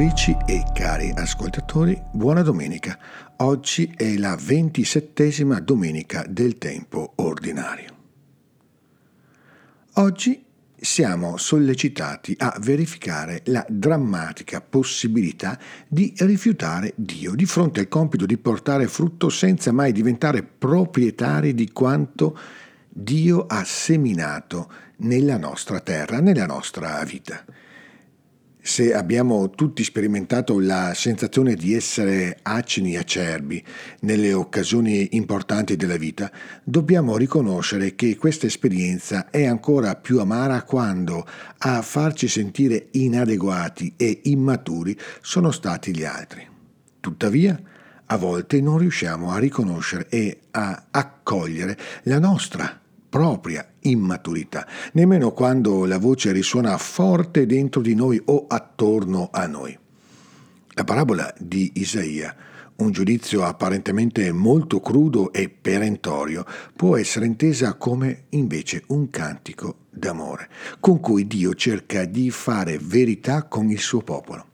ascoltatrici e cari ascoltatori, buona domenica. Oggi è la ventisettesima domenica del tempo ordinario. Oggi siamo sollecitati a verificare la drammatica possibilità di rifiutare Dio di fronte al compito di portare frutto senza mai diventare proprietari di quanto Dio ha seminato nella nostra terra, nella nostra vita se abbiamo tutti sperimentato la sensazione di essere acini acerbi nelle occasioni importanti della vita, dobbiamo riconoscere che questa esperienza è ancora più amara quando a farci sentire inadeguati e immaturi sono stati gli altri. Tuttavia, a volte non riusciamo a riconoscere e a accogliere la nostra propria immaturità, nemmeno quando la voce risuona forte dentro di noi o attorno a noi. La parabola di Isaia, un giudizio apparentemente molto crudo e perentorio, può essere intesa come invece un cantico d'amore, con cui Dio cerca di fare verità con il suo popolo.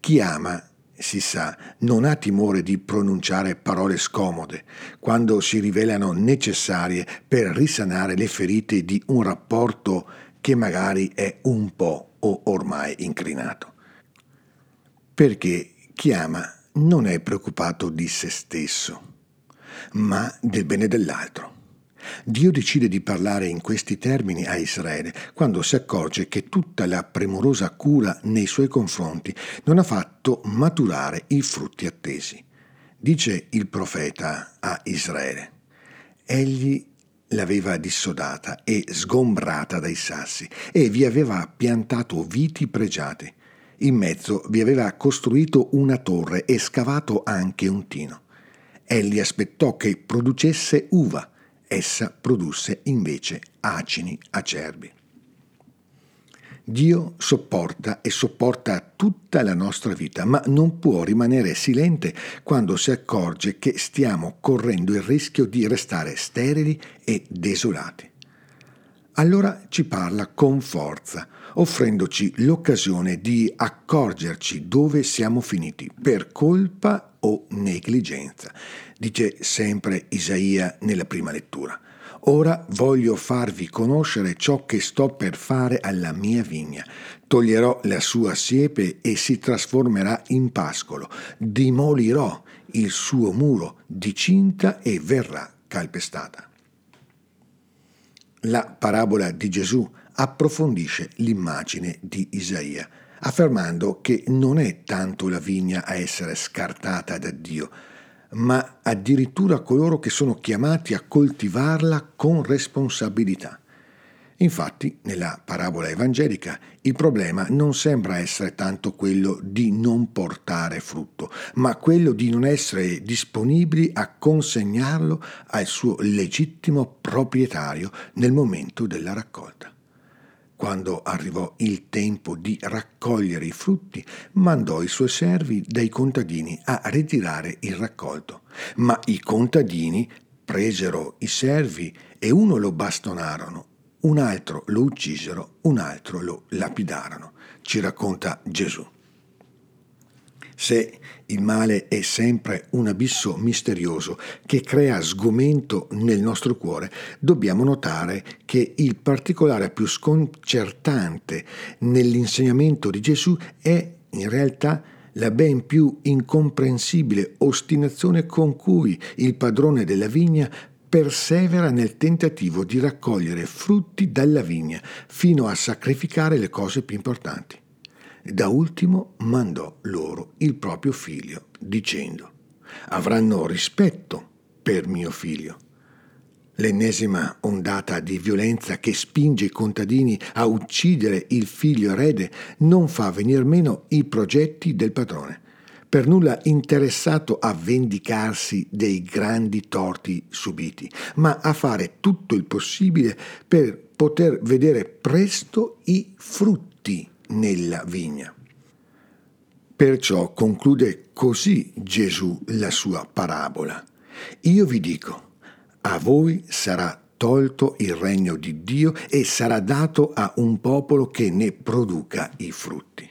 Chi ama si sa, non ha timore di pronunciare parole scomode quando si rivelano necessarie per risanare le ferite di un rapporto che magari è un po' o ormai inclinato. Perché chi ama non è preoccupato di se stesso, ma del bene dell'altro. Dio decide di parlare in questi termini a Israele quando si accorge che tutta la premurosa cura nei suoi confronti non ha fatto maturare i frutti attesi. Dice il profeta a Israele, egli l'aveva dissodata e sgombrata dai sassi e vi aveva piantato viti pregiate. In mezzo vi aveva costruito una torre e scavato anche un tino. Egli aspettò che producesse uva essa produsse invece acini acerbi. Dio sopporta e sopporta tutta la nostra vita, ma non può rimanere silente quando si accorge che stiamo correndo il rischio di restare sterili e desolati. Allora ci parla con forza, offrendoci l'occasione di accorgerci dove siamo finiti, per colpa o negligenza dice sempre Isaia nella prima lettura. Ora voglio farvi conoscere ciò che sto per fare alla mia vigna. Toglierò la sua siepe e si trasformerà in pascolo. Dimolirò il suo muro di cinta e verrà calpestata. La parabola di Gesù approfondisce l'immagine di Isaia, affermando che non è tanto la vigna a essere scartata da Dio, ma addirittura coloro che sono chiamati a coltivarla con responsabilità. Infatti, nella parabola evangelica, il problema non sembra essere tanto quello di non portare frutto, ma quello di non essere disponibili a consegnarlo al suo legittimo proprietario nel momento della raccolta. Quando arrivò il tempo di raccogliere i frutti, mandò i suoi servi dai contadini a ritirare il raccolto. Ma i contadini presero i servi e uno lo bastonarono, un altro lo uccisero, un altro lo lapidarono. Ci racconta Gesù. Se il male è sempre un abisso misterioso che crea sgomento nel nostro cuore, dobbiamo notare che il particolare più sconcertante nell'insegnamento di Gesù è in realtà la ben più incomprensibile ostinazione con cui il padrone della vigna persevera nel tentativo di raccogliere frutti dalla vigna fino a sacrificare le cose più importanti. Da ultimo mandò loro il proprio figlio, dicendo, avranno rispetto per mio figlio. L'ennesima ondata di violenza che spinge i contadini a uccidere il figlio erede non fa venir meno i progetti del padrone, per nulla interessato a vendicarsi dei grandi torti subiti, ma a fare tutto il possibile per poter vedere presto i frutti nella vigna. Perciò conclude così Gesù la sua parabola. Io vi dico, a voi sarà tolto il regno di Dio e sarà dato a un popolo che ne produca i frutti.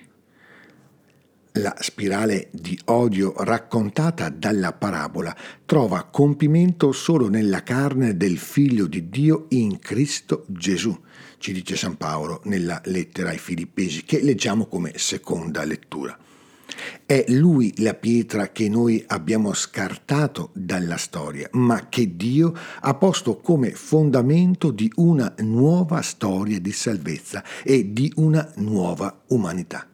La spirale di odio raccontata dalla parabola trova compimento solo nella carne del Figlio di Dio in Cristo Gesù, ci dice San Paolo nella lettera ai Filippesi, che leggiamo come seconda lettura. È lui la pietra che noi abbiamo scartato dalla storia, ma che Dio ha posto come fondamento di una nuova storia di salvezza e di una nuova umanità.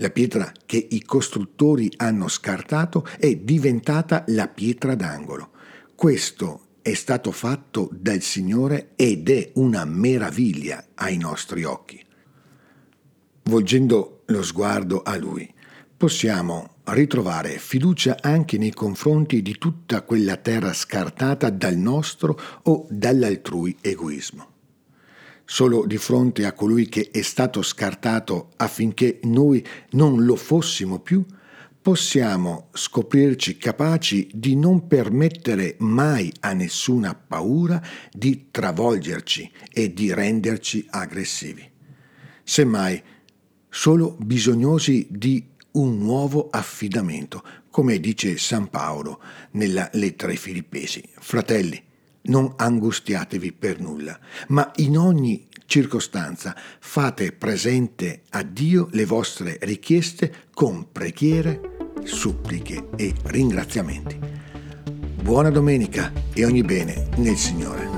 La pietra che i costruttori hanno scartato è diventata la pietra d'angolo. Questo è stato fatto dal Signore ed è una meraviglia ai nostri occhi. Volgendo lo sguardo a Lui, possiamo ritrovare fiducia anche nei confronti di tutta quella terra scartata dal nostro o dall'altrui egoismo solo di fronte a colui che è stato scartato affinché noi non lo fossimo più, possiamo scoprirci capaci di non permettere mai a nessuna paura di travolgerci e di renderci aggressivi. Semmai, solo bisognosi di un nuovo affidamento, come dice San Paolo nella lettera ai Filippesi. Fratelli, non angustiatevi per nulla, ma in ogni circostanza fate presente a Dio le vostre richieste con preghiere, suppliche e ringraziamenti. Buona domenica e ogni bene nel Signore.